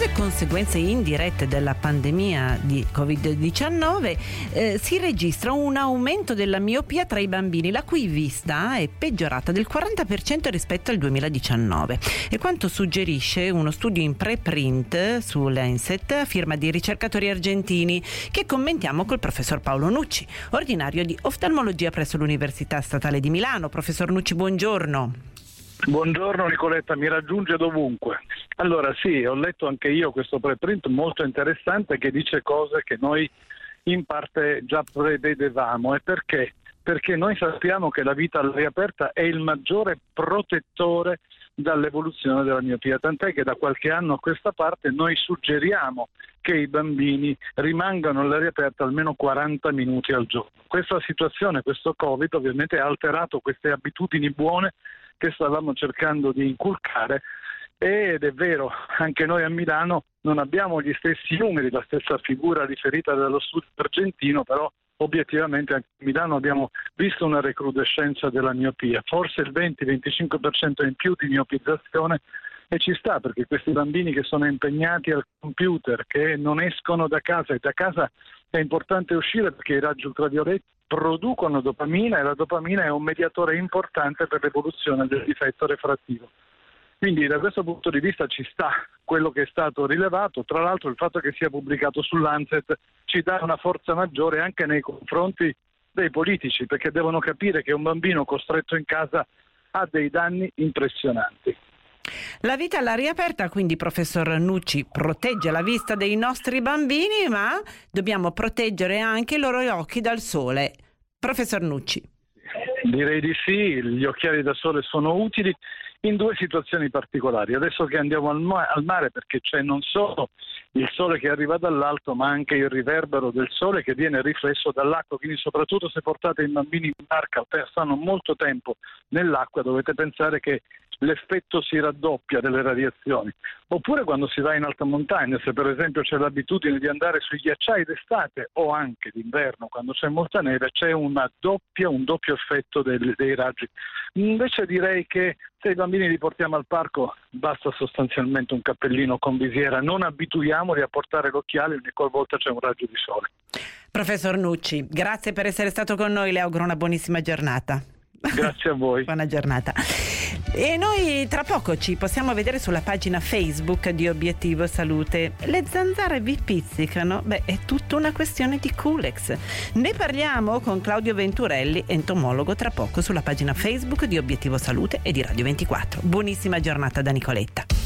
Numerose conseguenze indirette della pandemia di Covid-19 eh, si registra un aumento della miopia tra i bambini, la cui vista è peggiorata del 40% rispetto al 2019. E quanto suggerisce uno studio in preprint su Lancet firma di ricercatori argentini che commentiamo col professor Paolo Nucci, ordinario di oftalmologia presso l'Università Statale di Milano. Professor Nucci, buongiorno. Buongiorno Nicoletta, mi raggiunge dovunque. Allora sì, ho letto anche io questo preprint molto interessante che dice cose che noi in parte già prevedevamo. E perché? Perché noi sappiamo che la vita all'aria aperta è il maggiore protettore dall'evoluzione della miopia, tant'è che da qualche anno a questa parte noi suggeriamo che i bambini rimangano all'aria aperta almeno 40 minuti al giorno. Questa situazione, questo Covid ovviamente ha alterato queste abitudini buone che stavamo cercando di inculcare ed è vero, anche noi a Milano non abbiamo gli stessi numeri, la stessa figura riferita dallo studio argentino, però obiettivamente a Milano abbiamo visto una recrudescenza della miopia, forse il 20-25% in più di miopizzazione e ci sta perché questi bambini che sono impegnati al computer, che non escono da casa e da casa è importante uscire perché i raggi ultravioletti producono dopamina e la dopamina è un mediatore importante per l'evoluzione del difetto refrattivo. Quindi da questo punto di vista ci sta quello che è stato rilevato, tra l'altro il fatto che sia pubblicato sull'Anset ci dà una forza maggiore anche nei confronti dei politici, perché devono capire che un bambino costretto in casa ha dei danni impressionanti. La vita all'aria aperta, quindi professor Nucci, protegge la vista dei nostri bambini, ma dobbiamo proteggere anche i loro occhi dal sole. Professor Nucci. Direi di sì, gli occhiali da sole sono utili in due situazioni particolari. Adesso che andiamo al, ma- al, mare, perché c'è non solo il sole che arriva dall'alto, ma anche il riverbero del sole che viene riflesso dall'acqua. Quindi, soprattutto se portate i bambini in barca o stanno molto tempo nell'acqua, dovete pensare che l'effetto si raddoppia delle radiazioni. Oppure quando si va in alta montagna, se per esempio c'è l'abitudine di andare sui ghiacciai d'estate o anche d'inverno quando c'è molta neve, c'è doppia, un doppio effetto dei, dei raggi. Invece direi che se i bambini li portiamo al parco basta sostanzialmente un cappellino con visiera, non abituiamoli a portare l'occhiale ogni qualvolta c'è un raggio di sole. Professor Nucci, grazie per essere stato con noi, le auguro una buonissima giornata. Grazie a voi. Buona giornata. E noi tra poco ci possiamo vedere sulla pagina Facebook di Obiettivo Salute. Le zanzare vi pizzicano? Beh, è tutta una questione di Culex. Ne parliamo con Claudio Venturelli, entomologo, tra poco sulla pagina Facebook di Obiettivo Salute e di Radio 24. Buonissima giornata da Nicoletta.